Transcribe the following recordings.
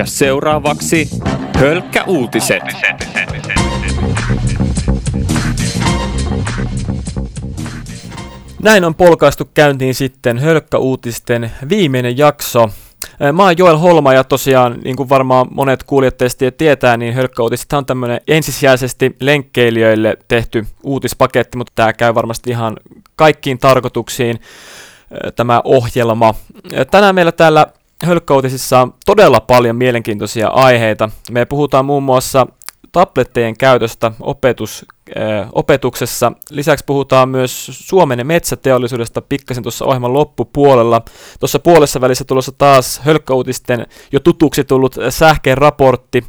Ja seuraavaksi Hölkkä uutiset. Näin on polkaistu käyntiin sitten Hölkkä-uutisten viimeinen jakso. Mä oon Joel Holma ja tosiaan, niin kuin varmaan monet kuulijat teistä tietää, niin Hölkkäuutiset on tämmöinen ensisijaisesti lenkkeilijöille tehty uutispaketti, mutta tämä käy varmasti ihan kaikkiin tarkoituksiin tämä ohjelma. Tänään meillä täällä Hölkkäuutisissa on todella paljon mielenkiintoisia aiheita. Me puhutaan muun muassa tablettejen käytöstä opetus, äh, opetuksessa. Lisäksi puhutaan myös Suomen metsäteollisuudesta pikkasen tuossa ohjelman loppupuolella. Tuossa puolessa välissä tulossa taas hölkkäuutisten jo tutuksi tullut sähkeen raportti.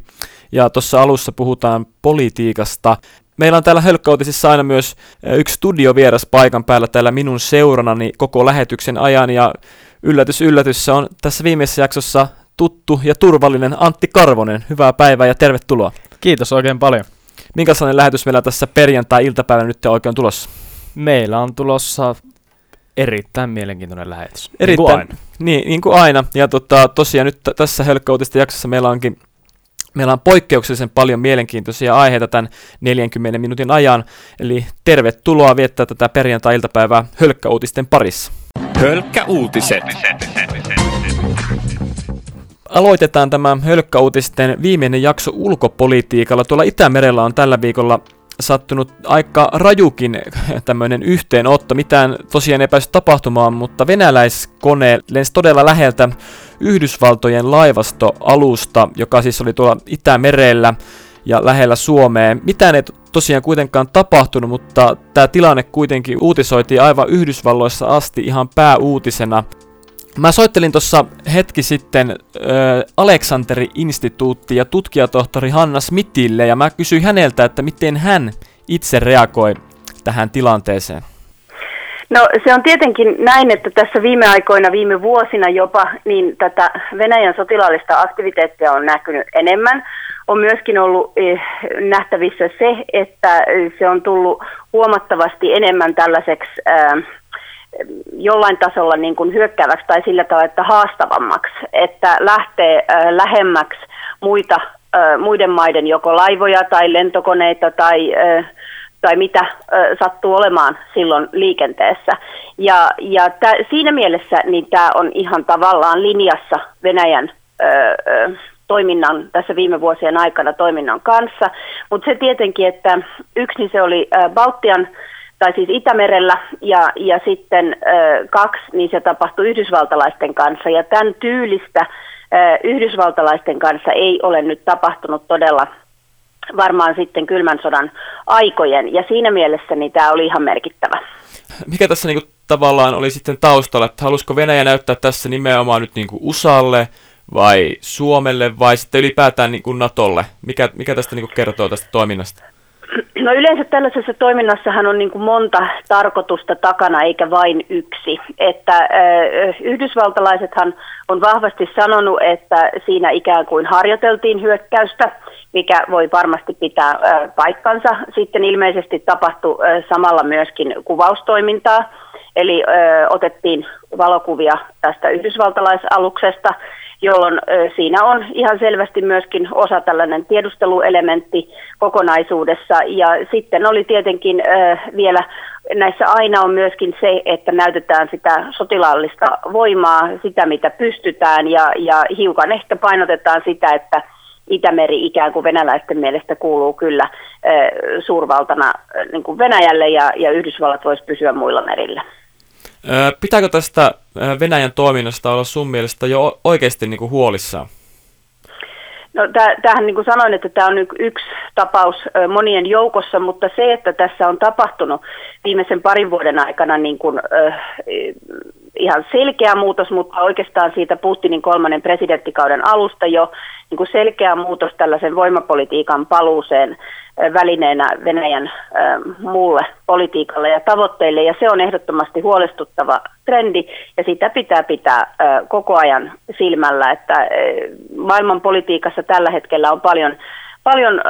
Ja tuossa alussa puhutaan politiikasta. Meillä on täällä Hölkkäutisissa aina myös yksi studiovieras paikan päällä täällä minun seuranani koko lähetyksen ajan. Ja yllätys, yllätys, se on tässä viimeisessä jaksossa tuttu ja turvallinen Antti Karvonen. Hyvää päivää ja tervetuloa. Kiitos oikein paljon. Minkälainen lähetys meillä tässä perjantai-iltapäivänä nyt oikein tulossa? Meillä on tulossa erittäin mielenkiintoinen lähetys. Erittäin, niin kuin aina. Niin, niin kuin aina. Ja tota, tosiaan nyt t- tässä Hölkkäuutisten jaksossa meillä onkin Meillä on poikkeuksellisen paljon mielenkiintoisia aiheita tämän 40 minuutin ajan, eli tervetuloa viettää tätä perjantai-iltapäivää Hölkkäuutisten parissa. Hölkkäuutiset. Aloitetaan tämä Hölkkäuutisten viimeinen jakso ulkopolitiikalla. Tuolla Itämerellä on tällä viikolla sattunut aika rajukin tämmöinen yhteenotto. Mitään tosiaan ei päässyt tapahtumaan, mutta venäläiskone lensi todella läheltä Yhdysvaltojen laivastoalusta, joka siis oli tuolla Itämerellä ja lähellä Suomeen. Mitään ei tosiaan kuitenkaan tapahtunut, mutta tämä tilanne kuitenkin uutisoitiin aivan Yhdysvalloissa asti ihan pääuutisena. Mä soittelin tuossa hetki sitten äh, Aleksanteri-instituutti ja tutkijatohtori Hanna Smithille ja mä kysyin häneltä, että miten hän itse reagoi tähän tilanteeseen. No se on tietenkin näin, että tässä viime aikoina, viime vuosina jopa, niin tätä Venäjän sotilaallista aktiviteettia on näkynyt enemmän. On myöskin ollut eh, nähtävissä se, että se on tullut huomattavasti enemmän tällaiseksi äh, jollain tasolla niin kuin hyökkääväksi tai sillä tavalla, että haastavammaksi, että lähtee äh, lähemmäksi muita, muiden maiden joko laivoja tai lentokoneita tai, äh, tai mitä äh, sattuu olemaan silloin liikenteessä. Ja, ja tä, siinä mielessä niin tämä on ihan tavallaan linjassa Venäjän äh, äh, toiminnan tässä viime vuosien aikana toiminnan kanssa, mutta se tietenkin, että yksi niin se oli äh, Baltian tai siis Itämerellä, ja, ja sitten ö, kaksi, niin se tapahtui yhdysvaltalaisten kanssa, ja tämän tyylistä ö, yhdysvaltalaisten kanssa ei ole nyt tapahtunut todella varmaan sitten kylmän sodan aikojen, ja siinä mielessä niin tämä oli ihan merkittävä. Mikä tässä niinku tavallaan oli sitten taustalla, että halusiko Venäjä näyttää tässä nimenomaan nyt niinku USAlle, vai Suomelle, vai sitten ylipäätään niinku Natolle? Mikä, mikä tästä niinku kertoo tästä toiminnasta? No yleensä tällaisessa toiminnassahan on niin kuin monta tarkoitusta takana eikä vain yksi. Että äh, yhdysvaltalaisethan on vahvasti sanonut, että siinä ikään kuin harjoiteltiin hyökkäystä, mikä voi varmasti pitää paikkansa. Sitten ilmeisesti tapahtui samalla myöskin kuvaustoimintaa, eli otettiin valokuvia tästä yhdysvaltalaisaluksesta jolloin siinä on ihan selvästi myöskin osa tällainen tiedusteluelementti kokonaisuudessa. Ja sitten oli tietenkin vielä, näissä aina on myöskin se, että näytetään sitä sotilaallista voimaa, sitä mitä pystytään ja, ja hiukan ehkä painotetaan sitä, että Itämeri ikään kuin venäläisten mielestä kuuluu kyllä suurvaltana niin kuin Venäjälle ja, ja Yhdysvallat voisi pysyä muilla merillä. Pitääkö tästä Venäjän toiminnasta olla sun mielestä jo oikeasti niin kuin huolissaan? No tämähän niin kuin sanoin, että tämä on yksi tapaus monien joukossa, mutta se, että tässä on tapahtunut viimeisen parin vuoden aikana niin kuin, äh, ihan selkeä muutos, mutta oikeastaan siitä Putinin kolmannen presidenttikauden alusta jo niin kuin selkeä muutos tällaisen voimapolitiikan paluuseen välineenä Venäjän muulle politiikalle ja tavoitteille, ja se on ehdottomasti huolestuttava trendi, ja sitä pitää pitää koko ajan silmällä, että maailman politiikassa tällä hetkellä on paljon, paljon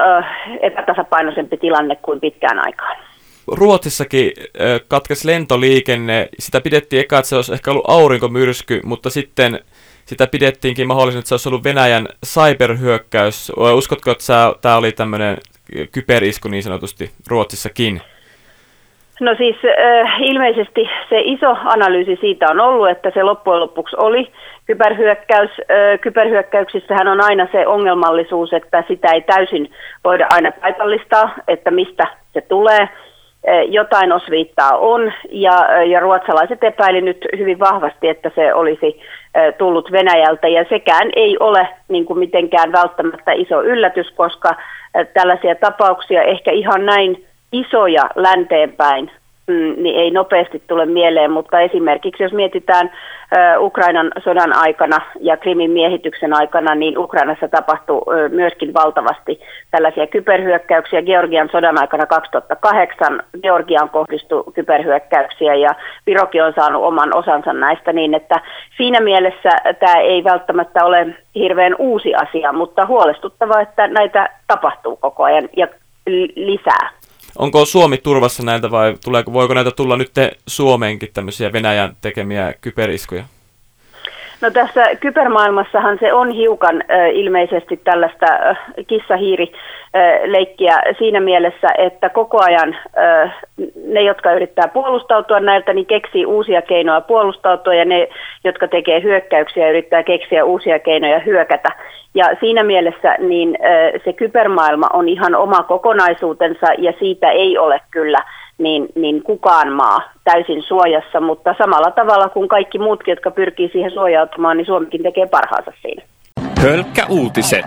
epätasapainoisempi tilanne kuin pitkään aikaan. Ruotsissakin katkesi lentoliikenne. Sitä pidettiin eka, että se olisi ehkä ollut aurinkomyrsky, mutta sitten sitä pidettiinkin mahdollisena, että se olisi ollut Venäjän cyberhyökkäys. Uskotko, että tämä oli tämmöinen kyberisku niin sanotusti Ruotsissakin? No siis ilmeisesti se iso analyysi siitä on ollut, että se loppujen lopuksi oli kyberhyökkäys. Äh, kyberhyökkäyksissähän on aina se ongelmallisuus, että sitä ei täysin voida aina paikallistaa, että mistä se tulee. Jotain osviittaa on ja, ja ruotsalaiset epäili nyt hyvin vahvasti, että se olisi tullut Venäjältä ja sekään ei ole niin kuin mitenkään välttämättä iso yllätys, koska tällaisia tapauksia ehkä ihan näin isoja länteenpäin niin ei nopeasti tule mieleen, mutta esimerkiksi jos mietitään Ukrainan sodan aikana ja Krimin miehityksen aikana, niin Ukrainassa tapahtui myöskin valtavasti tällaisia kyberhyökkäyksiä. Georgian sodan aikana 2008 Georgiaan kohdistui kyberhyökkäyksiä ja Virokin on saanut oman osansa näistä niin, että siinä mielessä tämä ei välttämättä ole hirveän uusi asia, mutta huolestuttava, että näitä tapahtuu koko ajan ja lisää. Onko Suomi turvassa näiltä vai tuleeko, voiko näitä tulla nyt Suomeenkin tämmöisiä Venäjän tekemiä kyberiskuja? No tässä kybermaailmassahan se on hiukan äh, ilmeisesti tällaista äh, kissahiiri leikkiä siinä mielessä, että koko ajan ne, jotka yrittää puolustautua näiltä, niin keksii uusia keinoja puolustautua ja ne, jotka tekee hyökkäyksiä, yrittää keksiä uusia keinoja hyökätä. Ja siinä mielessä niin se kybermaailma on ihan oma kokonaisuutensa ja siitä ei ole kyllä niin, niin kukaan maa täysin suojassa, mutta samalla tavalla kuin kaikki muutkin, jotka pyrkii siihen suojautumaan, niin Suomikin tekee parhaansa siinä. Hölkkä uutiset.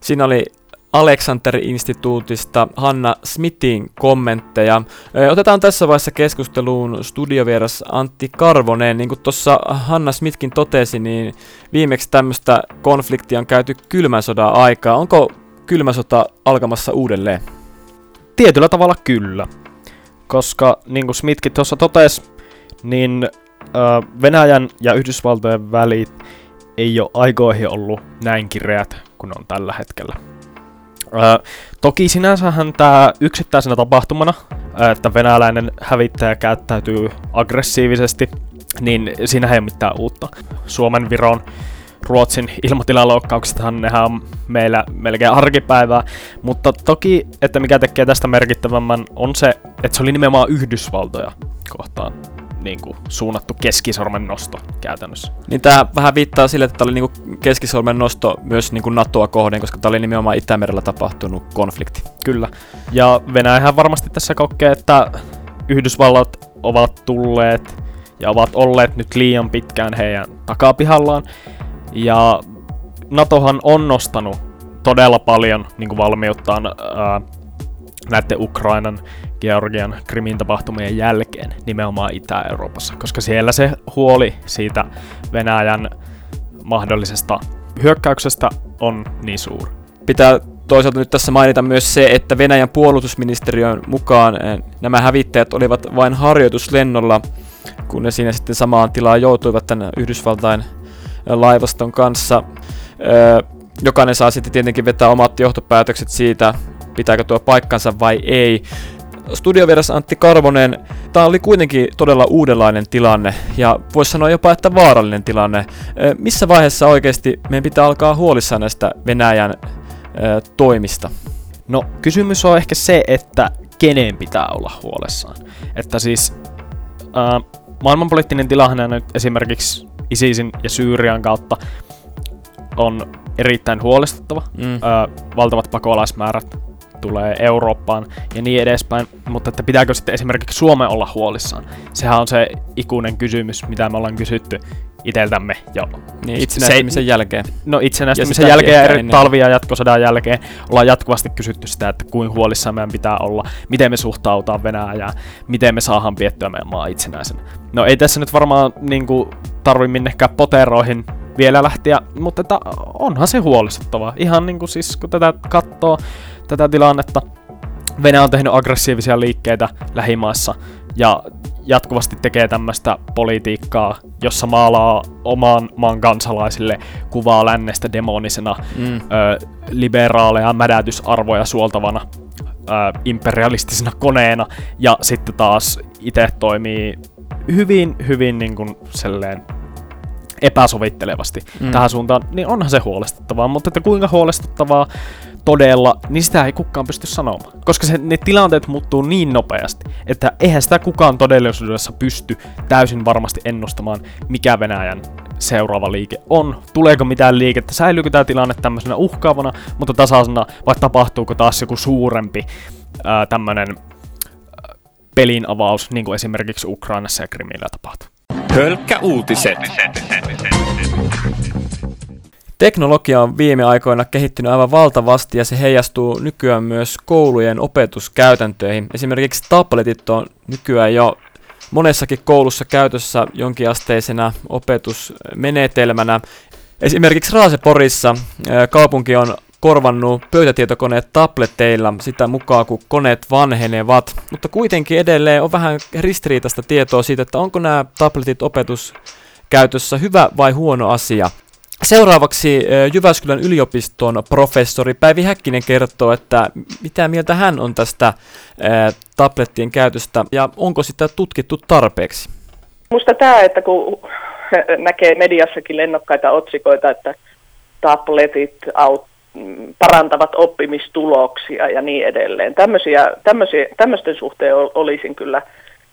Siinä oli Alexander-instituutista Hanna Smithin kommentteja. Otetaan tässä vaiheessa keskusteluun studiovieras Antti Karvonen. Niin kuin tuossa Hanna Smithkin totesi, niin viimeksi tämmöistä konfliktia on käyty kylmän sodan aikaa. Onko kylmä sota alkamassa uudelleen? Tietyllä tavalla kyllä. Koska niin kuin Smithkin tuossa totesi, niin Venäjän ja Yhdysvaltojen välit ei ole aikoihin ollut näin kireät kuin on tällä hetkellä. Öö, toki sinänsähän tämä yksittäisenä tapahtumana, että venäläinen hävittäjä käyttäytyy aggressiivisesti, niin siinä ei ole mitään uutta. Suomen, Viron, Ruotsin ilmatilaloukkauksestahan nehän on meillä melkein arkipäivää, mutta toki, että mikä tekee tästä merkittävämmän, on se, että se oli nimenomaan Yhdysvaltoja kohtaan niin kuin, suunnattu keskisormen nosto käytännössä. Niin tämä vähän viittaa sille, että tämä oli niin kuin keskisormen nosto myös niin kuin NATOa kohden, koska tämä oli nimenomaan Itämerellä tapahtunut konflikti. Kyllä. Ja Venäjähän varmasti tässä kokee, että Yhdysvallat ovat tulleet ja ovat olleet nyt liian pitkään heidän takapihallaan. Ja NATOhan on nostanut todella paljon niin valmiuttaan ää, näiden Ukrainan Georgian Krimin tapahtumien jälkeen nimenomaan Itä-Euroopassa, koska siellä se huoli siitä Venäjän mahdollisesta hyökkäyksestä on niin suuri. Pitää toisaalta nyt tässä mainita myös se, että Venäjän puolustusministeriön mukaan nämä hävittäjät olivat vain harjoituslennolla, kun ne siinä sitten samaan tilaan joutuivat tänne Yhdysvaltain laivaston kanssa. Jokainen saa sitten tietenkin vetää omat johtopäätökset siitä, pitääkö tuo paikkansa vai ei studiovieras Antti Karvonen, tämä oli kuitenkin todella uudenlainen tilanne ja voisi sanoa jopa, että vaarallinen tilanne. Missä vaiheessa oikeasti meidän pitää alkaa huolissaan näistä Venäjän toimista? No kysymys on ehkä se, että kenen pitää olla huolissaan. Että siis äh, maailmanpoliittinen tilanne nyt esimerkiksi ISISin ja Syyrian kautta on erittäin huolestuttava. Mm. Äh, valtavat pakolaismäärät tulee Eurooppaan ja niin edespäin, mutta että pitääkö sitten esimerkiksi Suomen olla huolissaan? Sehän on se ikuinen kysymys, mitä me ollaan kysytty iteltämme jo. Niin, itsenäistymisen se, jälkeen. No itsenäistymisen jälkeen ja eri talvia ja jatkosodan jälkeen ollaan jatkuvasti kysytty sitä, että kuin huolissaan meidän pitää olla, miten me suhtautaan Venäjään, miten me saadaan piettyä meidän maa itsenäisenä. No ei tässä nyt varmaan niin kuin, tarvi minnekään poteroihin vielä lähteä, mutta että onhan se huolestuttavaa. Ihan niin kuin siis kun tätä katsoo, tätä tilannetta. Venäjä on tehnyt aggressiivisia liikkeitä lähimaissa ja jatkuvasti tekee tämmöistä politiikkaa, jossa maalaa oman maan kansalaisille kuvaa lännestä demonisena, mm. ö, liberaaleja mädätysarvoja suoltavana ö, imperialistisena koneena, ja sitten taas itse toimii hyvin, hyvin niin kuin selleen epäsovittelevasti mm. tähän suuntaan, niin onhan se huolestuttavaa, mutta että kuinka huolestuttavaa todella, niin sitä ei kukaan pysty sanomaan. Koska se, ne tilanteet muuttuu niin nopeasti, että eihän sitä kukaan todellisuudessa pysty täysin varmasti ennustamaan, mikä Venäjän seuraava liike on. Tuleeko mitään liikettä, säilyykö tämä tilanne tämmöisenä uhkaavana, mutta tasaisena, vai tapahtuuko taas joku suurempi ää, pelin avaus, niin kuin esimerkiksi Ukrainassa ja Krimillä tapahtuu. Hölkkä uutiset. Teknologia on viime aikoina kehittynyt aivan valtavasti ja se heijastuu nykyään myös koulujen opetuskäytäntöihin. Esimerkiksi tabletit on nykyään jo monessakin koulussa käytössä jonkinasteisena opetusmenetelmänä. Esimerkiksi Raaseporissa kaupunki on korvannut pöytätietokoneet tabletteilla sitä mukaan, kun koneet vanhenevat, mutta kuitenkin edelleen on vähän ristiriitaista tietoa siitä, että onko nämä tabletit opetuskäytössä hyvä vai huono asia. Seuraavaksi Jyväskylän yliopiston professori Päivi Häkkinen kertoo, että mitä mieltä hän on tästä tablettien käytöstä ja onko sitä tutkittu tarpeeksi. Minusta tämä, että kun näkee mediassakin lennokkaita otsikoita, että tabletit aut, parantavat oppimistuloksia ja niin edelleen. Tämmöisiä, tämmöisiä, tämmöisten suhteen olisin kyllä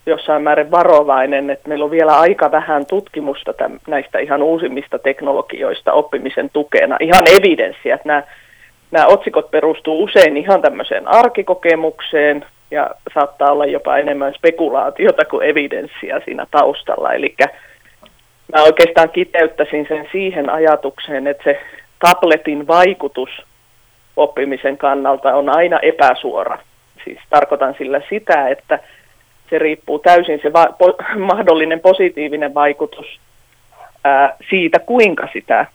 jossain määrin varovainen, että meillä on vielä aika vähän tutkimusta täm, näistä ihan uusimmista teknologioista oppimisen tukena, ihan evidenssiä, että nämä, nämä otsikot perustuu usein ihan tämmöiseen arkikokemukseen ja saattaa olla jopa enemmän spekulaatiota kuin evidenssiä siinä taustalla. Eli mä oikeastaan kiteyttäisin sen siihen ajatukseen, että se tabletin vaikutus oppimisen kannalta on aina epäsuora. Siis tarkoitan sillä sitä, että se riippuu täysin se va- po- mahdollinen positiivinen vaikutus ää, siitä, kuinka sitä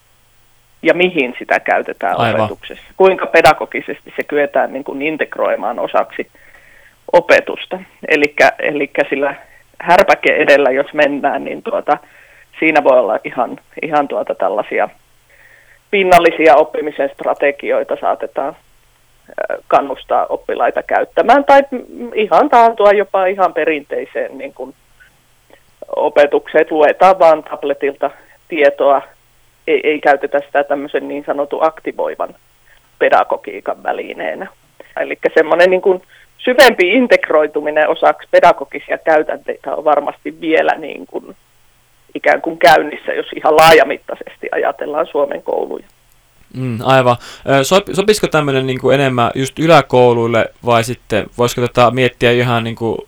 ja mihin sitä käytetään Aivan. opetuksessa. Kuinka pedagogisesti se kyetään niin kuin integroimaan osaksi opetusta. Eli sillä härpäke edellä, jos mennään, niin tuota, siinä voi olla ihan, ihan tuota tällaisia pinnallisia oppimisen strategioita saatetaan kannustaa oppilaita käyttämään tai ihan taantua jopa ihan perinteiseen niin kuin opetukseen, luetaan vaan tabletilta tietoa, ei, ei käytetä sitä tämmöisen niin sanotun aktivoivan pedagogiikan välineenä. Eli semmoinen niin kuin syvempi integroituminen osaksi pedagogisia käytänteitä on varmasti vielä niin kuin ikään kuin käynnissä, jos ihan laajamittaisesti ajatellaan Suomen kouluja. Mm, aivan. Sop, sopisiko tämmöinen niin enemmän just yläkouluille vai sitten voisiko tätä miettiä ihan niin kuin,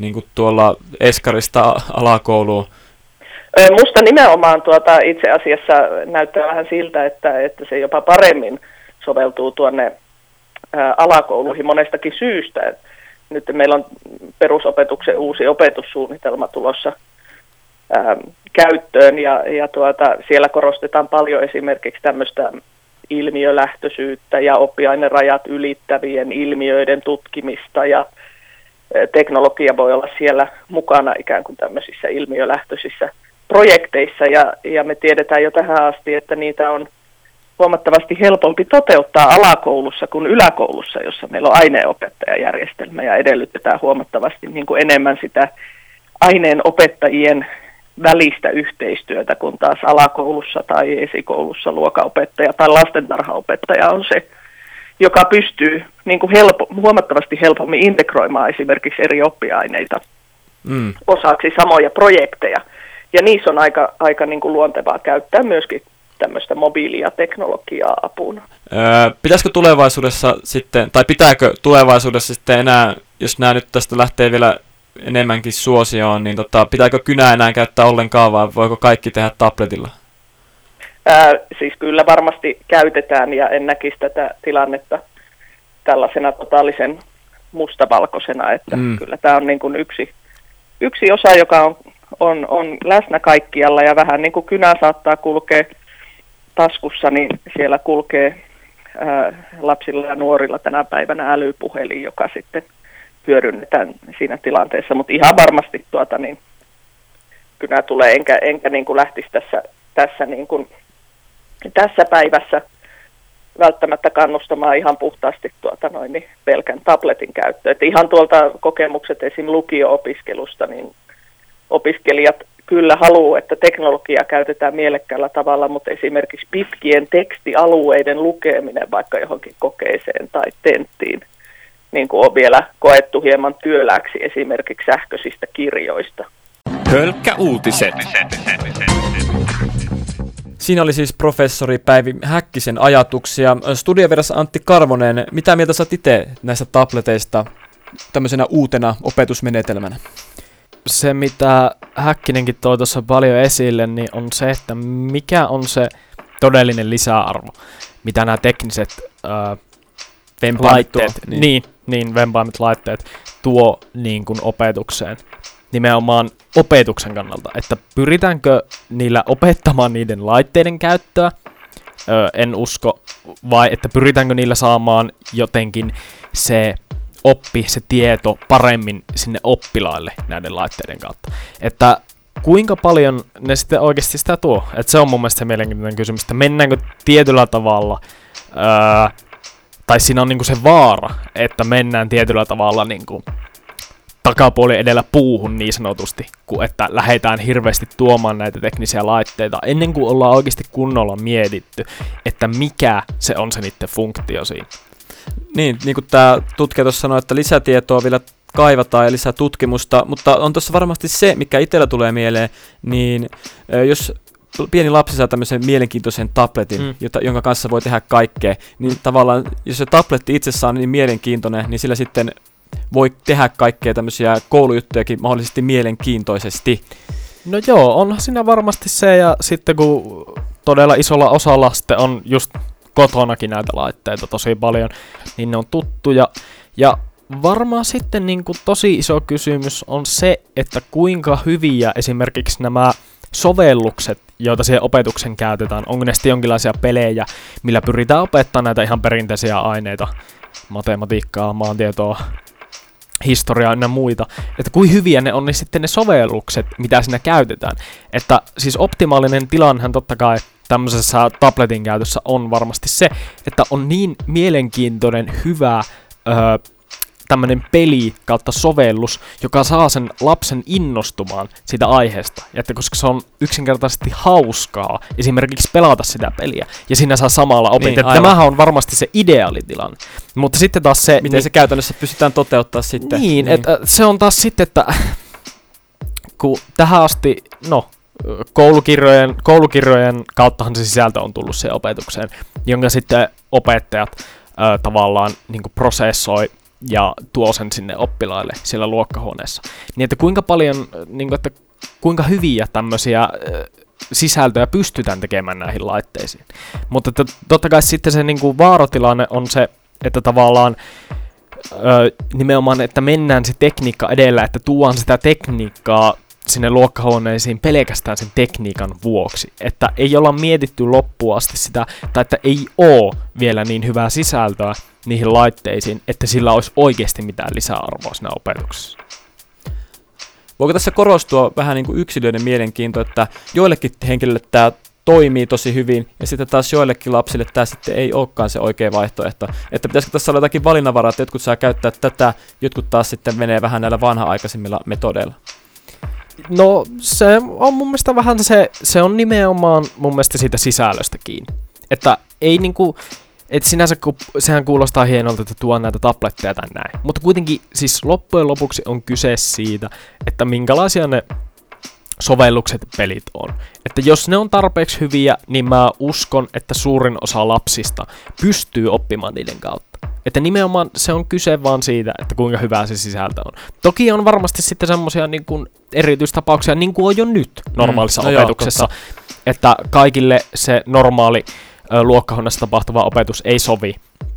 niin kuin tuolla Eskarista alakouluun? Musta nimenomaan tuota, itse asiassa näyttää vähän siltä, että, että se jopa paremmin soveltuu tuonne alakouluihin monestakin syystä. Nyt meillä on perusopetuksen uusi opetussuunnitelma tulossa käyttöön ja, ja tuota, siellä korostetaan paljon esimerkiksi tämmöistä ilmiölähtöisyyttä ja oppiainerajat ylittävien ilmiöiden tutkimista ja teknologia voi olla siellä mukana ikään kuin tämmöisissä ilmiölähtöisissä projekteissa ja, ja me tiedetään jo tähän asti, että niitä on huomattavasti helpompi toteuttaa alakoulussa kuin yläkoulussa, jossa meillä on aineenopettajajärjestelmä ja edellytetään huomattavasti niin kuin enemmän sitä aineenopettajien välistä yhteistyötä, kun taas alakoulussa tai esikoulussa luokaopettaja tai lastentarhaopettaja on se, joka pystyy niin kuin helpo, huomattavasti helpommin integroimaan esimerkiksi eri oppiaineita mm. osaksi samoja projekteja. Ja niissä on aika, aika niin kuin luontevaa käyttää myöskin tämmöistä mobiilia teknologiaa apuna. Öö, pitäisikö tulevaisuudessa sitten, tai pitääkö tulevaisuudessa sitten enää, jos nämä nyt tästä lähtee vielä enemmänkin suosioon, niin tota, pitääkö kynää enää käyttää ollenkaan vai voiko kaikki tehdä tabletilla? Ää, siis kyllä varmasti käytetään ja en näkisi tätä tilannetta tällaisena totaalisen mustavalkoisena, että mm. kyllä tämä on niin kuin yksi, yksi osa, joka on, on, on läsnä kaikkialla ja vähän niin kuin kynä saattaa kulkea taskussa, niin siellä kulkee ää, lapsilla ja nuorilla tänä päivänä älypuhelin, joka sitten – hyödynnetään siinä tilanteessa, mutta ihan varmasti tuota, niin, kyllä tulee, enkä, enkä niin kuin lähtisi tässä, tässä, niin kuin, tässä päivässä välttämättä kannustamaan ihan puhtaasti tuota noin, niin pelkän tabletin käyttöön. Et ihan tuolta kokemukset esim. lukio-opiskelusta, niin opiskelijat kyllä haluaa, että teknologiaa käytetään mielekkäällä tavalla, mutta esimerkiksi pitkien tekstialueiden lukeminen vaikka johonkin kokeeseen tai tenttiin, niin kuin on vielä koettu hieman työläksi esimerkiksi sähköisistä kirjoista. Hölkkä uutiset. Siinä oli siis professori Päivi Häkkisen ajatuksia. Studioveras Antti Karvonen, mitä mieltä sä itse näistä tableteista tämmöisenä uutena opetusmenetelmänä? Se, mitä Häkkinenkin toi tuossa paljon esille, niin on se, että mikä on se todellinen lisäarvo, mitä nämä tekniset äh, laitteet, niin. niin, niin vempaimet laitteet tuo niin kuin opetukseen nimenomaan opetuksen kannalta, että pyritäänkö niillä opettamaan niiden laitteiden käyttöä, öö, en usko, vai että pyritäänkö niillä saamaan jotenkin se oppi, se tieto paremmin sinne oppilaille näiden laitteiden kautta. Että kuinka paljon ne sitten oikeasti sitä tuo? Että se on mun mielestä se mielenkiintoinen kysymys, että mennäänkö tietyllä tavalla, öö, tai siinä on niinku se vaara, että mennään tietyllä tavalla niinku takapuoli edellä puuhun niin sanotusti, kuin että lähdetään hirveästi tuomaan näitä teknisiä laitteita ennen kuin ollaan oikeasti kunnolla mietitty, että mikä se on se niiden funktio siinä. Niin, niin kuin tämä tutkija tuossa sanoi, että lisätietoa vielä kaivataan ja lisää tutkimusta, mutta on tuossa varmasti se, mikä itsellä tulee mieleen, niin jos pieni lapsi saa tämmöisen mielenkiintoisen tabletin, mm. jota, jonka kanssa voi tehdä kaikkea, niin tavallaan jos se tabletti itsessään on niin mielenkiintoinen, niin sillä sitten voi tehdä kaikkea tämmöisiä koulujuttujakin mahdollisesti mielenkiintoisesti. No joo, onhan siinä varmasti se, ja sitten kun todella isolla osalla sitten on just kotonakin näitä laitteita tosi paljon, niin ne on tuttuja. Ja varmaan sitten niin kuin tosi iso kysymys on se, että kuinka hyviä esimerkiksi nämä sovellukset, joita siihen opetuksen käytetään, onko ne sitten jonkinlaisia pelejä, millä pyritään opettamaan näitä ihan perinteisiä aineita, matematiikkaa, maantietoa, historiaa ja muita, että kuin hyviä ne on niin sitten ne sovellukset, mitä siinä käytetään. Että siis optimaalinen tilannehan totta kai tämmöisessä tabletin käytössä on varmasti se, että on niin mielenkiintoinen, hyvä öö, tämmöinen peli kautta sovellus, joka saa sen lapsen innostumaan siitä aiheesta. Ja että koska se on yksinkertaisesti hauskaa esimerkiksi pelata sitä peliä, ja siinä saa samalla opettaa. Niin, Tämähän on varmasti se ideaalitilanne. Mutta sitten taas se... Miten niin, se käytännössä pystytään toteuttaa sitten? Niin, niin. että se on taas sitten, että kun tähän asti, no, koulukirjojen, koulukirjojen kauttahan se sisältö on tullut se opetukseen, jonka sitten opettajat ö, tavallaan niin prosessoi ja tuo sen sinne oppilaille siellä luokkahuoneessa. Niin että kuinka paljon, niin kuin, että kuinka hyviä tämmöisiä sisältöjä pystytään tekemään näihin laitteisiin. Mutta että, totta kai sitten se niin kuin vaarotilanne on se, että tavallaan ö, nimenomaan, että mennään se tekniikka edellä, että tuodaan sitä tekniikkaa sinne luokkahuoneisiin pelkästään sen tekniikan vuoksi. Että ei olla mietitty loppuun asti sitä, tai että ei oo vielä niin hyvää sisältöä niihin laitteisiin, että sillä olisi oikeasti mitään lisäarvoa siinä opetuksessa. Voiko tässä korostua vähän niin kuin yksilöiden mielenkiinto, että joillekin henkilöille tämä toimii tosi hyvin, ja sitten taas joillekin lapsille tämä sitten ei olekaan se oikea vaihtoehto. Että pitäisikö tässä olla jotakin valinnanvaraa, että jotkut saa käyttää tätä, jotkut taas sitten menee vähän näillä vanha-aikaisimmilla metodeilla. No se on mun mielestä vähän se, se on nimenomaan mun mielestä siitä sisällöstä kiinni. Että ei niinku, et sinänsä kun, sehän kuulostaa hienolta, että tuo näitä tabletteja tai näin. Mutta kuitenkin siis loppujen lopuksi on kyse siitä, että minkälaisia ne sovellukset pelit on. Että jos ne on tarpeeksi hyviä, niin mä uskon, että suurin osa lapsista pystyy oppimaan niiden kautta. Että nimenomaan se on kyse vaan siitä, että kuinka hyvää se sisältö on. Toki on varmasti sitten semmoisia niin kuin erityistapauksia, niin kuin on jo nyt normaalissa mm, no opetuksessa, joo, että kaikille se normaali luokkahuoneessa tapahtuva opetus ei sovi,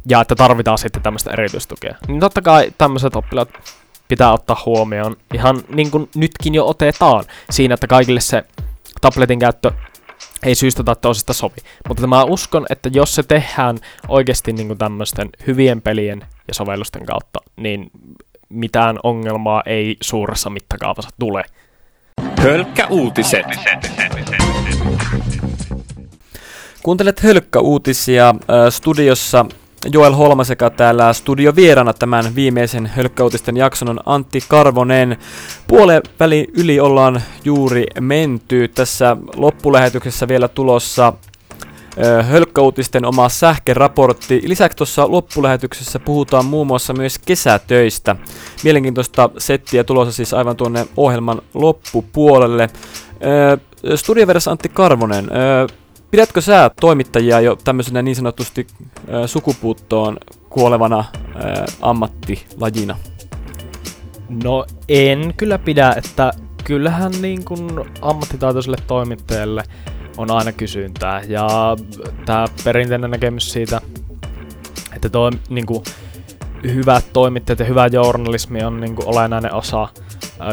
ja että tarvitaan sitten tämmöistä erityistukea. Niin totta kai tämmöiset oppilaat pitää ottaa huomioon, ihan niin kuin nytkin jo otetaan, siinä, että kaikille se tabletin käyttö ei syystä tai toisesta sovi. Mutta mä uskon, että jos se tehdään oikeasti niin tämmöisten hyvien pelien ja sovellusten kautta, niin mitään ongelmaa ei suuressa mittakaavassa tule. Hölkkä uutiset. Kuuntelet Hölkkä uutisia studiossa Joel Holma sekä täällä studiovierana tämän viimeisen hölkkäutisten jakson on Antti Karvonen. Puolen väli yli ollaan juuri menty. Tässä loppulähetyksessä vielä tulossa hölkkäuutisten oma sähkeraportti. Lisäksi tuossa loppulähetyksessä puhutaan muun muassa myös kesätöistä. Mielenkiintoista settiä tulossa siis aivan tuonne ohjelman loppupuolelle. Studioverassa Antti Karvonen, pidätkö sä toimittajia jo tämmöisenä niin sanotusti sukupuuttoon kuolevana ammattilajina? No en kyllä pidä, että kyllähän niin kuin ammattitaitoiselle toimittajalle on aina kysyntää. Ja tämä perinteinen näkemys siitä, että tuo niin kuin, hyvät toimittajat ja hyvä journalismi on niin kuin, olennainen osa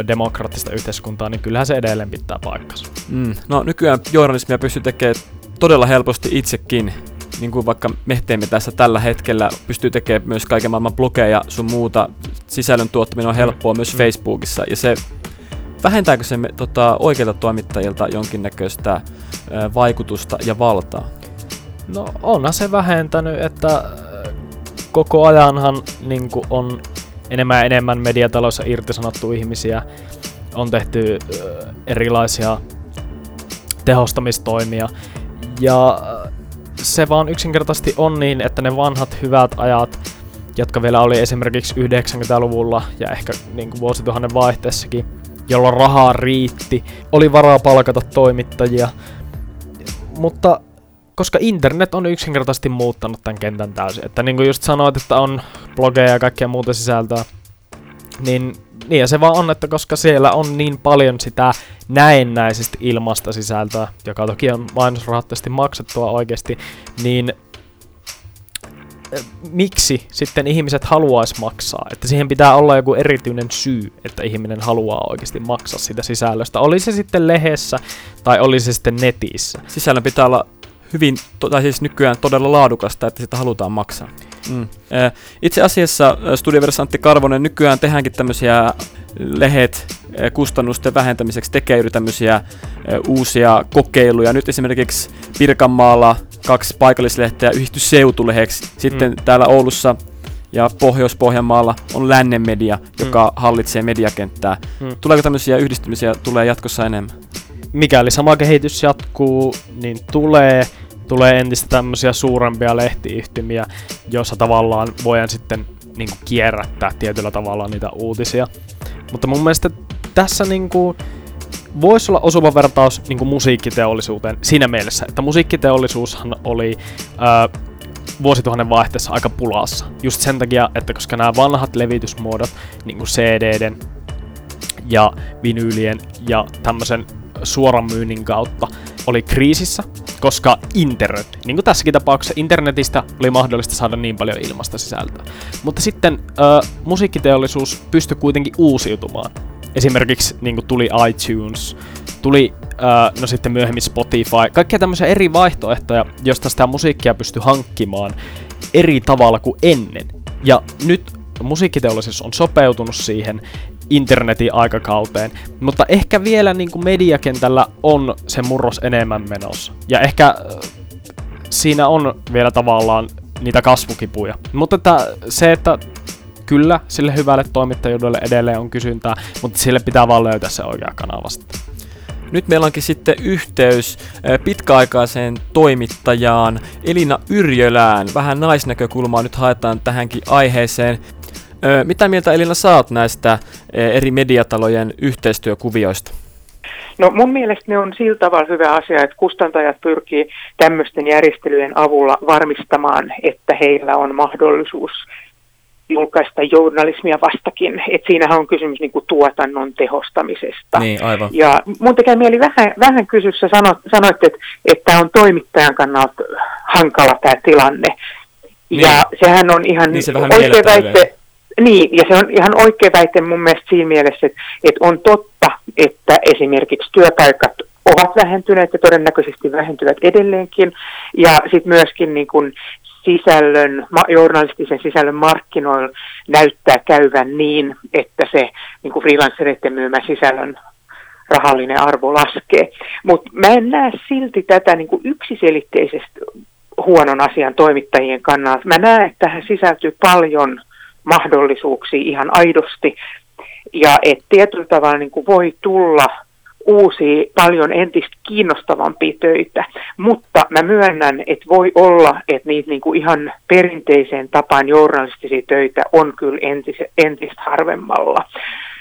demokraattista yhteiskuntaa, niin kyllähän se edelleen pitää paikkansa. Mm. No nykyään journalismia pystyy tekemään todella helposti itsekin, niin kuin vaikka me teemme tässä tällä hetkellä, pystyy tekemään myös kaiken maailman blogeja sun muuta. Sisällön tuottaminen on helppoa myös mm. Facebookissa, ja se vähentääkö se tota, oikeilta toimittajilta jonkinnäköistä ä, vaikutusta ja valtaa? No onhan se vähentänyt, että koko ajanhan niin on enemmän ja enemmän mediataloissa irtisanottu ihmisiä, on tehty erilaisia tehostamistoimia, ja se vaan yksinkertaisesti on niin, että ne vanhat hyvät ajat, jotka vielä oli esimerkiksi 90-luvulla ja ehkä niin kuin vuosituhannen vaihteessakin, jolloin rahaa riitti, oli varaa palkata toimittajia. Mutta koska internet on yksinkertaisesti muuttanut tämän kentän täysin. Että niin kuin just sanoit, että on blogeja ja kaikkea muuta sisältöä, niin niin ja se vaan on, että koska siellä on niin paljon sitä näennäisesti ilmasta sisältöä, joka toki on mainosrahoitteisesti maksettua oikeasti, niin miksi sitten ihmiset haluaisi maksaa? Että siihen pitää olla joku erityinen syy, että ihminen haluaa oikeasti maksaa sitä sisällöstä. Oli se sitten lehdessä tai oli se sitten netissä. Sisällön pitää olla hyvin, tai siis nykyään todella laadukasta, että sitä halutaan maksaa. Mm. Itse asiassa Studioversantti Karvonen nykyään tehdäänkin tämmöisiä lehet kustannusten vähentämiseksi tekee juuri tämmöisiä uusia kokeiluja. Nyt esimerkiksi Pirkanmaalla kaksi paikallislehteä yhdisty seutuleheksi. Sitten mm. täällä Oulussa ja Pohjois-Pohjanmaalla on lännen media, joka mm. hallitsee mediakenttää. Mm. Tuleeko tämmöisiä yhdistymisiä tulee jatkossa enemmän? Mikäli sama kehitys jatkuu, niin tulee tulee entistä tämmöisiä suurempia lehtiyhtymiä, joissa tavallaan voidaan sitten niin kuin kierrättää tietyllä tavalla niitä uutisia. Mutta mun mielestä tässä niin kuin, voisi olla osuva vertaus niin kuin musiikkiteollisuuteen siinä mielessä, että musiikkiteollisuushan oli ää, vuosituhannen vaihteessa aika pulassa. Just sen takia, että koska nämä vanhat levitysmuodot, niin kuin CDden ja vinyylien ja tämmöisen suoran myynnin kautta oli kriisissä, koska internet, niin kuin tässäkin tapauksessa, internetistä oli mahdollista saada niin paljon ilmasta sisältöä. Mutta sitten ö, musiikkiteollisuus pystyi kuitenkin uusiutumaan. Esimerkiksi niin kuin tuli iTunes, tuli no sitten myöhemmin Spotify, kaikkia tämmöisiä eri vaihtoehtoja, josta sitä musiikkia pystyi hankkimaan eri tavalla kuin ennen. Ja nyt musiikkiteollisuus on sopeutunut siihen, internetin aikakauteen. Mutta ehkä vielä niin kuin mediakentällä on se murros enemmän menossa. Ja ehkä äh, siinä on vielä tavallaan niitä kasvukipuja. Mutta että se, että kyllä sille hyvälle toimittajuudelle edelleen on kysyntää, mutta sille pitää vaan löytää se oikea kanava sitten. Nyt meillä onkin sitten yhteys äh, pitkäaikaiseen toimittajaan Elina Yrjölään. Vähän naisnäkökulmaa nyt haetaan tähänkin aiheeseen. Mitä mieltä Elina saat näistä eri mediatalojen yhteistyökuvioista? No mun mielestä ne on sillä tavalla hyvä asia, että kustantajat pyrkii tämmöisten järjestelyjen avulla varmistamaan, että heillä on mahdollisuus julkaista journalismia vastakin. Et siinähän on kysymys niin kuin tuotannon tehostamisesta. Niin, aivan. Ja mun tekee mieli vähän, vähän kysyä, sä sanoit, että, että on toimittajan kannalta hankala tämä tilanne. Niin. Ja sehän on ihan niin se oikea väite. Niin, ja se on ihan oikea väite mun mielestä siinä mielessä, että, että on totta, että esimerkiksi työpaikat ovat vähentyneet ja todennäköisesti vähentyvät edelleenkin. Ja sitten myöskin niin kun sisällön, journalistisen sisällön markkinoilla näyttää käyvän niin, että se niin freelancereiden myymä sisällön rahallinen arvo laskee. Mutta mä en näe silti tätä niin yksiselitteisesti huonon asian toimittajien kannalta. Mä näen, että tähän sisältyy paljon mahdollisuuksia ihan aidosti ja että tietyllä tavalla niin kuin voi tulla uusia, paljon entistä kiinnostavampia töitä, mutta mä myönnän, että voi olla, että niitä niin kuin ihan perinteiseen tapaan journalistisia töitä on kyllä entis, entistä harvemmalla.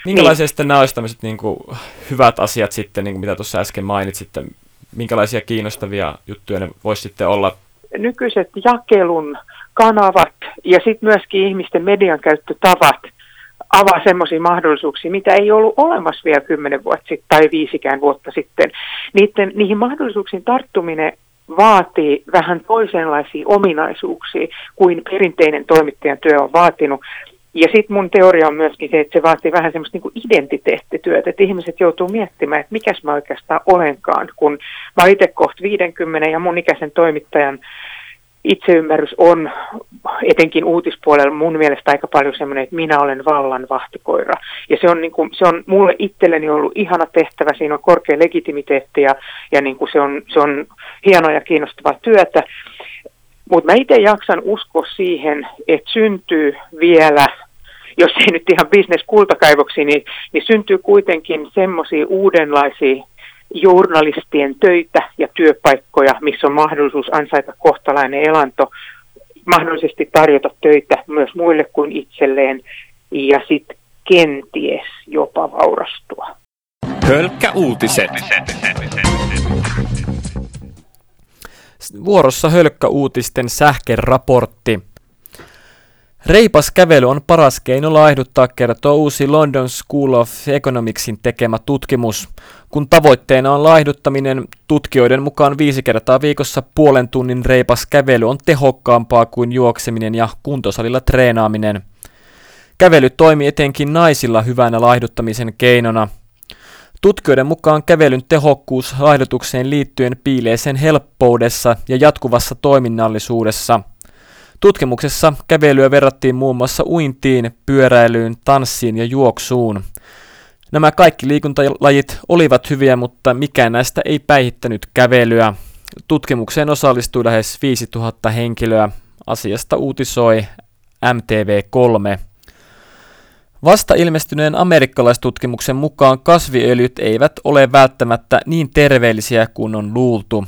Minkälaisia niin. sitten nämä olisi tämmöiset niin kuin hyvät asiat sitten, niin kuin mitä tuossa äsken mainitsit, minkälaisia kiinnostavia juttuja ne voisi sitten olla? Nykyiset jakelun kanavat ja sitten myöskin ihmisten median käyttötavat avaa semmoisia mahdollisuuksia, mitä ei ollut olemassa vielä kymmenen vuotta sitten tai viisikään vuotta sitten. Niiden, niihin mahdollisuuksiin tarttuminen vaatii vähän toisenlaisia ominaisuuksia kuin perinteinen toimittajan työ on vaatinut. Ja sitten mun teoria on myöskin se, että se vaatii vähän semmoista niin identiteettityötä, että ihmiset joutuu miettimään, että mikäs mä oikeastaan olenkaan, kun mä itse kohta 50 ja mun ikäisen toimittajan itseymmärrys on etenkin uutispuolella mun mielestä aika paljon semmoinen, että minä olen vallan vahtikoira. Ja se on, niin kuin, se on mulle itselleni ollut ihana tehtävä, siinä on korkea legitimiteetti ja, ja niin kuin se, on, se on hienoa ja kiinnostavaa työtä. Mutta mä itse jaksan uskoa siihen, että syntyy vielä, jos ei nyt ihan bisneskultakaivoksi, niin, niin syntyy kuitenkin semmoisia uudenlaisia journalistien töitä ja työpaikkoja, missä on mahdollisuus ansaita kohtalainen elanto, mahdollisesti tarjota töitä myös muille kuin itselleen ja sitten kenties jopa vaurastua. Hölkkä uutiset. Vuorossa Hölkkä uutisten sähkeraportti. Reipas kävely on paras keino laihduttaa, kertoo uusi London School of Economicsin tekemä tutkimus. Kun tavoitteena on laihduttaminen, tutkijoiden mukaan viisi kertaa viikossa puolen tunnin reipas kävely on tehokkaampaa kuin juokseminen ja kuntosalilla treenaaminen. Kävely toimii etenkin naisilla hyvänä laihduttamisen keinona. Tutkijoiden mukaan kävelyn tehokkuus laihdutukseen liittyen piilee sen helppoudessa ja jatkuvassa toiminnallisuudessa – Tutkimuksessa kävelyä verrattiin muun muassa uintiin, pyöräilyyn, tanssiin ja juoksuun. Nämä kaikki liikuntalajit olivat hyviä, mutta mikään näistä ei päihittänyt kävelyä. Tutkimukseen osallistui lähes 5000 henkilöä. Asiasta uutisoi MTV3. Vasta ilmestyneen amerikkalaistutkimuksen mukaan kasviöljyt eivät ole välttämättä niin terveellisiä kuin on luultu.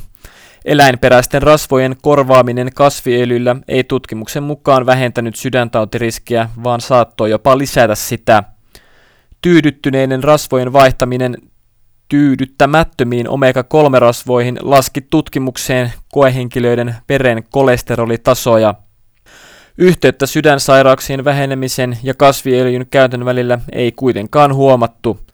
Eläinperäisten rasvojen korvaaminen kasviöljyllä ei tutkimuksen mukaan vähentänyt sydäntautiriskiä, vaan saattoi jopa lisätä sitä. Tyydyttyneiden rasvojen vaihtaminen tyydyttämättömiin omega-3-rasvoihin laski tutkimukseen koehenkilöiden veren kolesterolitasoja. Yhteyttä sydänsairauksien vähenemisen ja kasviöljyn käytön välillä ei kuitenkaan huomattu –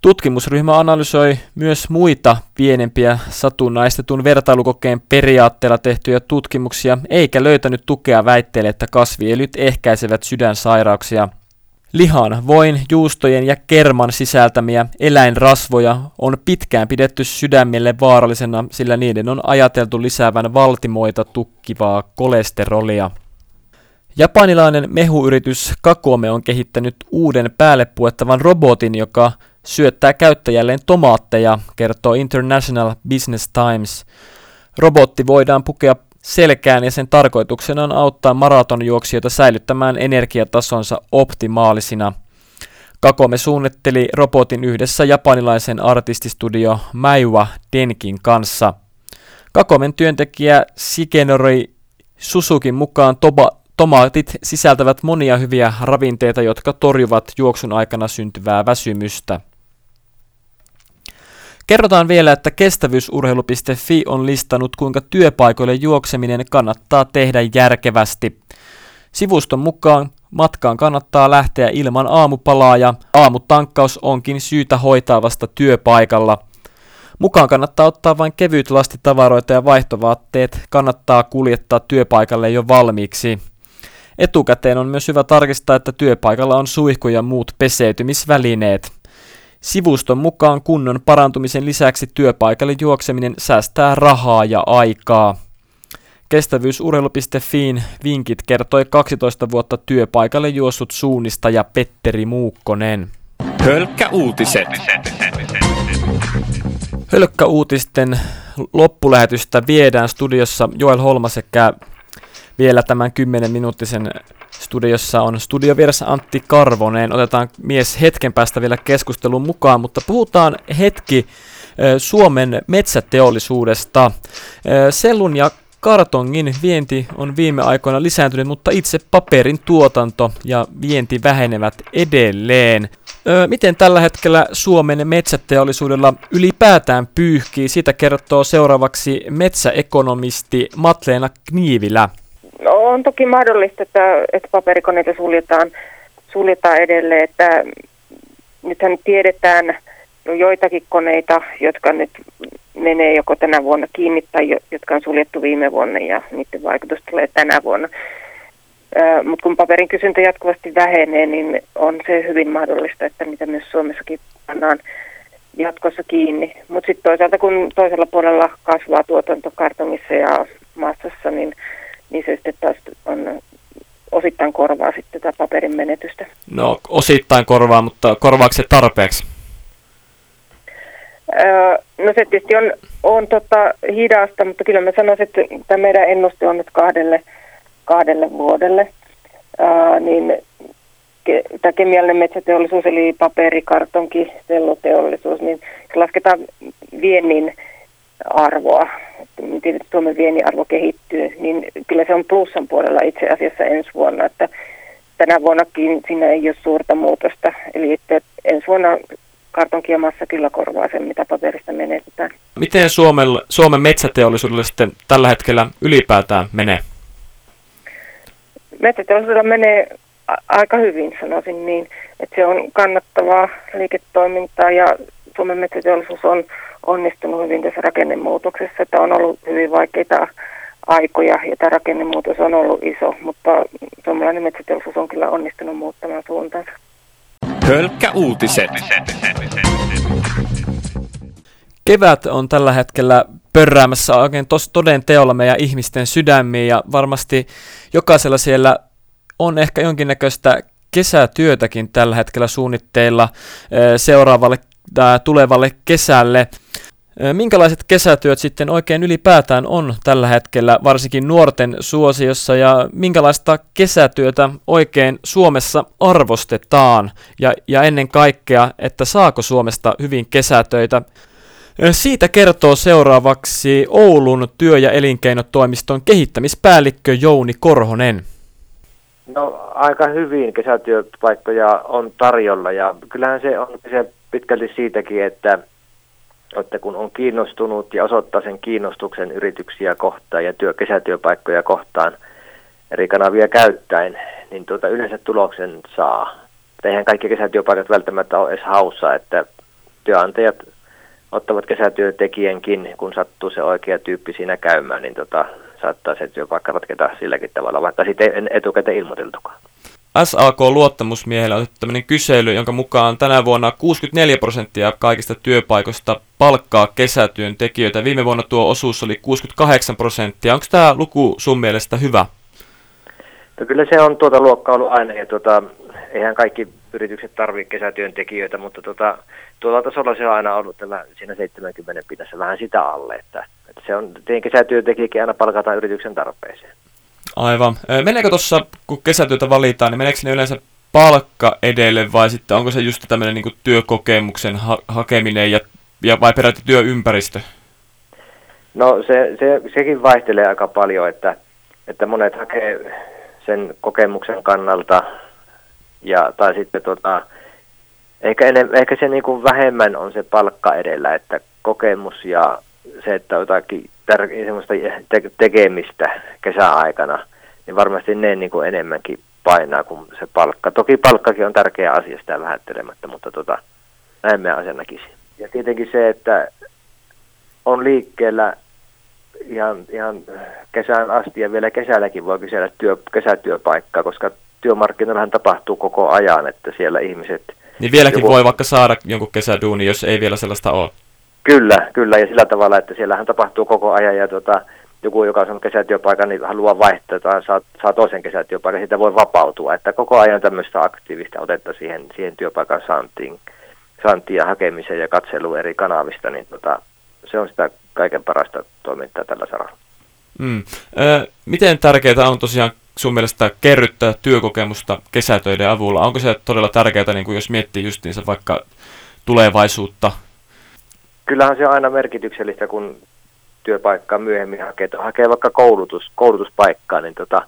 Tutkimusryhmä analysoi myös muita pienempiä satunnaistetun vertailukokeen periaatteella tehtyjä tutkimuksia, eikä löytänyt tukea väitteelle, että kasviöljyt ehkäisevät sydänsairauksia. Lihan, voin, juustojen ja kerman sisältämiä eläinrasvoja on pitkään pidetty sydämelle vaarallisena, sillä niiden on ajateltu lisäävän valtimoita tukkivaa kolesterolia. Japanilainen mehuyritys Kakome on kehittänyt uuden päälle puettavan robotin, joka syöttää käyttäjälleen tomaatteja, kertoo International Business Times. Robotti voidaan pukea selkään ja sen tarkoituksena on auttaa maratonjuoksijoita säilyttämään energiatasonsa optimaalisina. Kakome suunnitteli robotin yhdessä japanilaisen artististudio Maiwa Denkin kanssa. Kakomen työntekijä Sikenori Susukin mukaan toba, tomaatit sisältävät monia hyviä ravinteita, jotka torjuvat juoksun aikana syntyvää väsymystä. Kerrotaan vielä, että kestävyysurheilu.fi on listannut, kuinka työpaikoille juokseminen kannattaa tehdä järkevästi. Sivuston mukaan matkaan kannattaa lähteä ilman aamupalaa ja aamutankkaus onkin syytä hoitaa vasta työpaikalla. Mukaan kannattaa ottaa vain kevyt lastitavaroita ja vaihtovaatteet kannattaa kuljettaa työpaikalle jo valmiiksi. Etukäteen on myös hyvä tarkistaa, että työpaikalla on suihku ja muut peseytymisvälineet. Sivuston mukaan kunnon parantumisen lisäksi työpaikalle juokseminen säästää rahaa ja aikaa. Kestävyysurheilu.fiin vinkit kertoi 12 vuotta työpaikalle juossut suunnistaja Petteri Muukkonen. Hölkkä uutiset. Hölkkäuutisten loppulähetystä viedään studiossa Joel Holma sekä vielä tämän 10 minuuttisen studiossa on studiovieressä Antti Karvonen. Otetaan mies hetken päästä vielä keskustelun mukaan, mutta puhutaan hetki Suomen metsäteollisuudesta. Sellun ja kartongin vienti on viime aikoina lisääntynyt, mutta itse paperin tuotanto ja vienti vähenevät edelleen. Miten tällä hetkellä Suomen metsäteollisuudella ylipäätään pyyhkii? Siitä kertoo seuraavaksi metsäekonomisti Matleena Kniivilä. No, on toki mahdollista, että, että paperikoneita suljetaan, suljetaan edelleen. Että nythän tiedetään jo joitakin koneita, jotka nyt menee joko tänä vuonna kiinni tai jotka on suljettu viime vuonna ja niiden vaikutus tulee tänä vuonna. Mutta kun paperin kysyntä jatkuvasti vähenee, niin on se hyvin mahdollista, että mitä myös Suomessakin pannaan jatkossa kiinni. Mutta sitten toisaalta kun toisella puolella kasvaa tuotanto kartongissa ja massassa, niin, niin se sitten taas on osittain korvaa sitten tätä paperin menetystä. No osittain korvaa, mutta korvaako se tarpeeksi? no se tietysti on, on tota hidasta, mutta kyllä mä sanoisin, että tämä meidän ennuste on nyt kahdelle, kahdelle vuodelle. Ää, niin ke, tämä kemiallinen metsäteollisuus, eli paperi, kartonki, selluteollisuus, niin lasketaan viennin arvoa, miten Suomen viennin arvo kehittyy, niin kyllä se on plussan puolella itse asiassa ensi vuonna, että tänä vuonnakin siinä ei ole suurta muutosta, eli että ensi vuonna kartonkiamassa kyllä korvaa sen, mitä paperista menetetään. Miten Suomen, Suomen metsäteollisuudelle sitten tällä hetkellä ylipäätään menee? Metsäteollisuudella menee aika hyvin, sanoisin niin, että se on kannattavaa liiketoimintaa ja Suomen metsäteollisuus on onnistunut hyvin tässä rakennemuutoksessa, että on ollut hyvin vaikeita aikoja ja tämä rakennemuutos on ollut iso, mutta suomalainen metsäteollisuus on kyllä onnistunut muuttamaan suuntaansa. Hölkkä uutiset. Kevät on tällä hetkellä pörräämässä oikein tos, toden teolla meidän ihmisten sydämiin ja varmasti jokaisella siellä on ehkä jonkinnäköistä kesätyötäkin tällä hetkellä suunnitteilla seuraavalle tulevalle kesälle. Minkälaiset kesätyöt sitten oikein ylipäätään on tällä hetkellä, varsinkin nuorten suosiossa, ja minkälaista kesätyötä oikein Suomessa arvostetaan, ja, ja ennen kaikkea, että saako Suomesta hyvin kesätöitä? Siitä kertoo seuraavaksi Oulun työ- ja elinkeinotoimiston kehittämispäällikkö Jouni Korhonen. No aika hyvin kesätyöpaikkoja on tarjolla ja kyllähän se on se pitkälti siitäkin, että että kun on kiinnostunut ja osoittaa sen kiinnostuksen yrityksiä kohtaan ja työ, kesätyöpaikkoja kohtaan eri kanavia käyttäen, niin tuota yleensä tuloksen saa. Eihän kaikki kesätyöpaikat välttämättä ole edes haussa, että työnantajat ottavat kesätyöntekijänkin, kun sattuu se oikea tyyppi siinä käymään, niin tota, saattaa se työpaikka ratketa silläkin tavalla, vaikka sitten etukäteen ilmoiteltukaan. SAK-luottamusmiehellä on tämmöinen kysely, jonka mukaan tänä vuonna 64 prosenttia kaikista työpaikoista palkkaa kesätyöntekijöitä. Viime vuonna tuo osuus oli 68 prosenttia. Onko tämä luku sun mielestä hyvä? No kyllä se on tuota luokkaa ollut aina, ja tuota, eihän kaikki yritykset tarvitse kesätyöntekijöitä, mutta tuota, tuolla tasolla se on aina ollut tällä, siinä 70 pinnassa vähän sitä alle, että, että se on, kesätyöntekijäkin aina palkataan yrityksen tarpeeseen. Aivan. Meneekö tuossa, kun kesätyötä valitaan, niin meneekö ne yleensä palkka edelle vai sitten onko se just tämmöinen niin työkokemuksen ha- hakeminen ja, ja vai peräti työympäristö? No se, se, sekin vaihtelee aika paljon, että, että monet hakee sen kokemuksen kannalta ja, tai sitten tota, ehkä, enem, ehkä se niin kuin vähemmän on se palkka edellä, että kokemus ja se, että jotakin tär- semmoista te- tekemistä kesäaikana, niin varmasti ne niin kuin enemmänkin painaa kuin se palkka. Toki palkkakin on tärkeä asia sitä vähättelemättä, mutta tota, näin me asia näkisin. Ja tietenkin se, että on liikkeellä ihan, ihan kesään asti ja vielä kesälläkin voi kysellä työ, kesätyöpaikkaa, koska työmarkkinoillahan tapahtuu koko ajan, että siellä ihmiset... Niin vieläkin joku... voi vaikka saada jonkun kesäduuni, jos ei vielä sellaista ole. Kyllä, kyllä, ja sillä tavalla, että siellähän tapahtuu koko ajan, ja tuota, joku, joka on kesätyöpaikan, niin haluaa vaihtaa tai saa, saa toisen kesätyöpaikan, siitä voi vapautua. Että koko ajan tämmöistä aktiivista otetta siihen, siihen työpaikan saantiin, saantiin ja hakemiseen ja katseluun eri kanavista, niin tota, se on sitä kaiken parasta toimintaa tällä saralla. Mm. Ö, miten tärkeää on tosiaan sun mielestä kerryttää työkokemusta kesätöiden avulla? Onko se todella tärkeää, niin kuin jos miettii justiinsa vaikka tulevaisuutta? Kyllähän se on aina merkityksellistä, kun työpaikkaa myöhemmin hakee, hakee vaikka koulutus, koulutuspaikkaa, niin tota,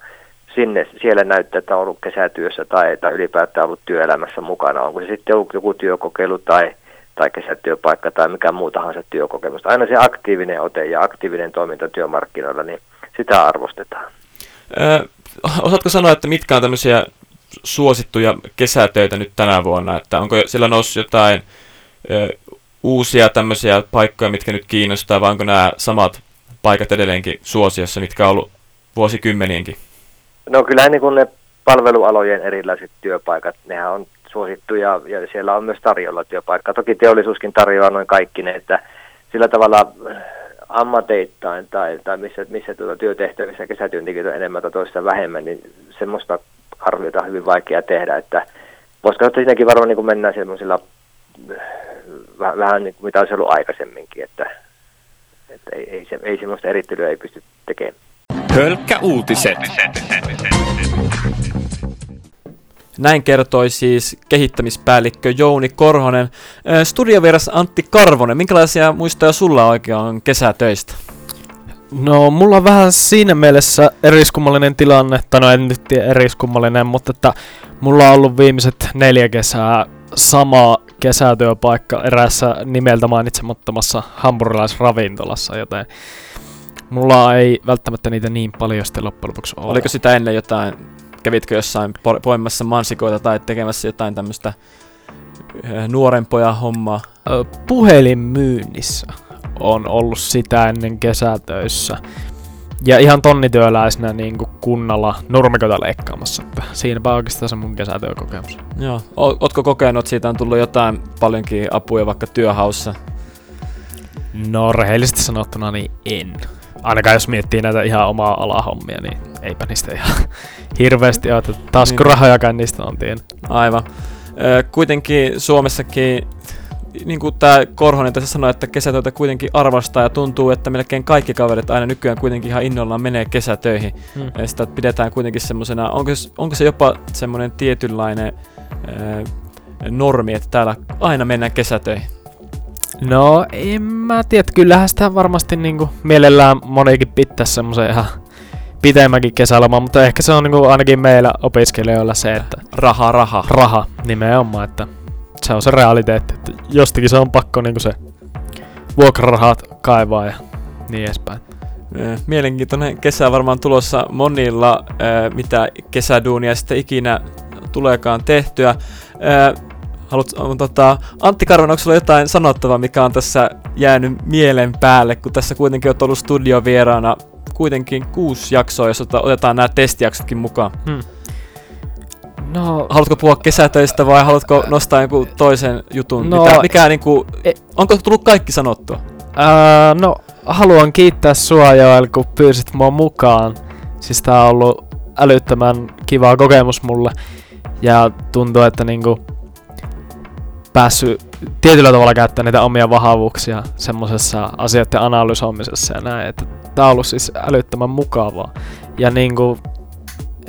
sinne, siellä näyttää, että on ollut kesätyössä tai, tai ylipäätään ollut työelämässä mukana. Onko se sitten ollut joku työkokeilu tai, tai kesätyöpaikka tai mikä muu tahansa työkokemusta. Aina se aktiivinen ote ja aktiivinen toiminta työmarkkinoilla, niin sitä arvostetaan. Ö, osaatko sanoa, että mitkä on tämmöisiä suosittuja kesätöitä nyt tänä vuonna? Että onko siellä noussut jotain uusia tämmöisiä paikkoja, mitkä nyt kiinnostaa, vai onko nämä samat paikat edelleenkin suosiossa, mitkä on ollut vuosikymmenienkin? No kyllähän niin ne palvelualojen erilaiset työpaikat, nehän on suosittuja ja siellä on myös tarjolla työpaikkaa. Toki teollisuuskin tarjoaa noin kaikki ne, että sillä tavalla ammateittain tai, tai missä, missä tuota työtehtävissä kesätyöntekijöitä on enemmän tai toista vähemmän, niin semmoista arviota on hyvin vaikea tehdä, että voisiko siinäkin varmaan niin mennään semmoisilla vähän, vähän niin kuin mitä olisi ollut aikaisemminkin, että, että ei, ei, se, ei semmoista erittelyä ei pysty tekemään. Hölkkä uutiset. Näin kertoi siis kehittämispäällikkö Jouni Korhonen. Studiovieras Antti Karvonen, minkälaisia muistoja sulla oikein on kesätöistä? No, mulla on vähän siinä mielessä eriskummallinen tilanne, tai no en nyt tiedä eriskummallinen, mutta että mulla on ollut viimeiset neljä kesää sama kesätyöpaikka eräässä nimeltä mainitsemattomassa hampurilaisravintolassa, joten mulla ei välttämättä niitä niin paljon sitten loppujen lopuksi ole. Oliko sitä ennen jotain, kävitkö jossain poimassa mansikoita tai tekemässä jotain tämmöistä nuorempoja hommaa? Puhelinmyynnissä on ollut sitä ennen kesätöissä. Ja ihan tonnityöläisenä niin kuin kunnalla nurmikoita leikkaamassa. Siinäpä oikeastaan se mun kesätyökokemus. Joo. Ootko kokenut, että siitä on tullut jotain paljonkin apuja vaikka työhaussa? No rehellisesti sanottuna niin en. Ainakaan jos miettii näitä ihan omaa alahommia, niin eipä niistä ihan hirveästi ole, että taskurahojakaan niistä on tiennyt. Aivan. Kuitenkin Suomessakin niin kuin tämä Korhonen tässä sanoi, että kesätöitä kuitenkin arvostaa ja tuntuu, että melkein kaikki kaverit aina nykyään kuitenkin ihan innolla menee kesätöihin. Hmm. Ja sitä pidetään kuitenkin semmoisena, onko, onko se jopa semmoinen tietynlainen ää, normi, että täällä aina mennään kesätöihin? No, en mä tiedä. Kyllähän sitä varmasti niinku mielellään monikin pitää semmoisen ihan pitemmänkin kesäloma, mutta ehkä se on niinku ainakin meillä opiskelijoilla se, että... Raha, raha. Raha, nimenomaan, että se on se realiteetti, että jostakin se on pakko niinku se vuokrarahat kaivaa ja niin edespäin. Mielenkiintoinen kesä varmaan tulossa monilla, mitä kesäduunia sitten ikinä tuleekaan tehtyä. Haluat, tota, Antti Karvan, onko sulla jotain sanottavaa, mikä on tässä jäänyt mielen päälle, kun tässä kuitenkin on ollut studiovieraana kuitenkin kuusi jaksoa, jos otetaan nämä testijaksotkin mukaan? Hmm. No, haluatko puhua kesätöistä vai haluatko nostaa joku toisen jutun? No, Mitä, mikä, niin kuin, e, onko tullut kaikki sanottua? Ää, no, haluan kiittää sua Joel, kun pyysit mua mukaan. Siis tää on ollut älyttömän kiva kokemus mulle. Ja tuntuu, että niinku päässyt tietyllä tavalla käyttämään niitä omia vahvuuksia semmoisessa asioiden analysoimisessa ja näin. Että tää on ollut siis älyttömän mukavaa. Ja niinku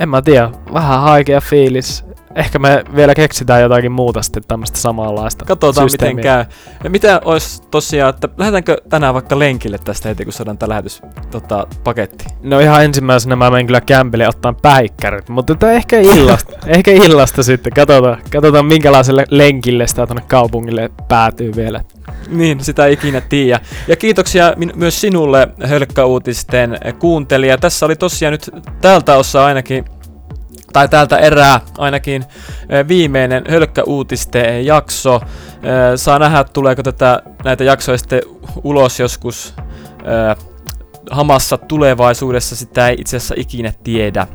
en mä tiedä, vähän haikea fiilis. Ehkä me vielä keksitään jotakin muuta sitten tämmöistä samanlaista Katsotaan systeemiä. miten käy. Ja mitä olisi tosiaan, että lähdetäänkö tänään vaikka lenkille tästä heti, kun saadaan tämä lähetys tota, paketti? No ihan ensimmäisenä mä menen kyllä kämpille ottaa päikkärit, mutta ehkä illasta, ehkä illasta sitten. Katsotaan, katsotaan minkälaiselle lenkille sitä tuonne kaupungille päätyy vielä. Niin, sitä ei ikinä tiedä. Ja kiitoksia min- myös sinulle, Hölkkäuutisten kuuntelija. Tässä oli tosiaan nyt tältä osaa ainakin tai tältä erää ainakin viimeinen Hölkkäuutisten jakso. Saa nähdä, tuleeko tätä, näitä jaksoja sitten ulos joskus hamassa tulevaisuudessa, sitä ei itse asiassa ikinä tiedä.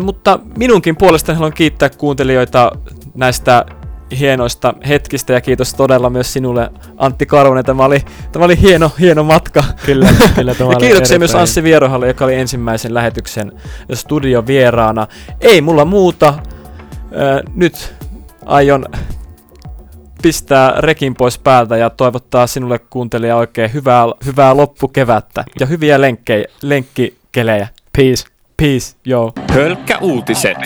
Mutta minunkin puolestani haluan kiittää kuuntelijoita näistä hienoista hetkistä ja kiitos todella myös sinulle Antti Karvonen. Tämä oli, tämä oli hieno, hieno matka. Kyllä, kyllä tämä ja kiitoksia myös Anssi Vierohalle, joka oli ensimmäisen lähetyksen studiovieraana. Ei mulla muuta. Nyt aion pistää rekin pois päältä ja toivottaa sinulle kuuntelija oikein hyvää, hyvää loppukevättä ja hyviä lenkkejä, lenkkikelejä. Peace. Peace, joo. Hölkkäuutiset.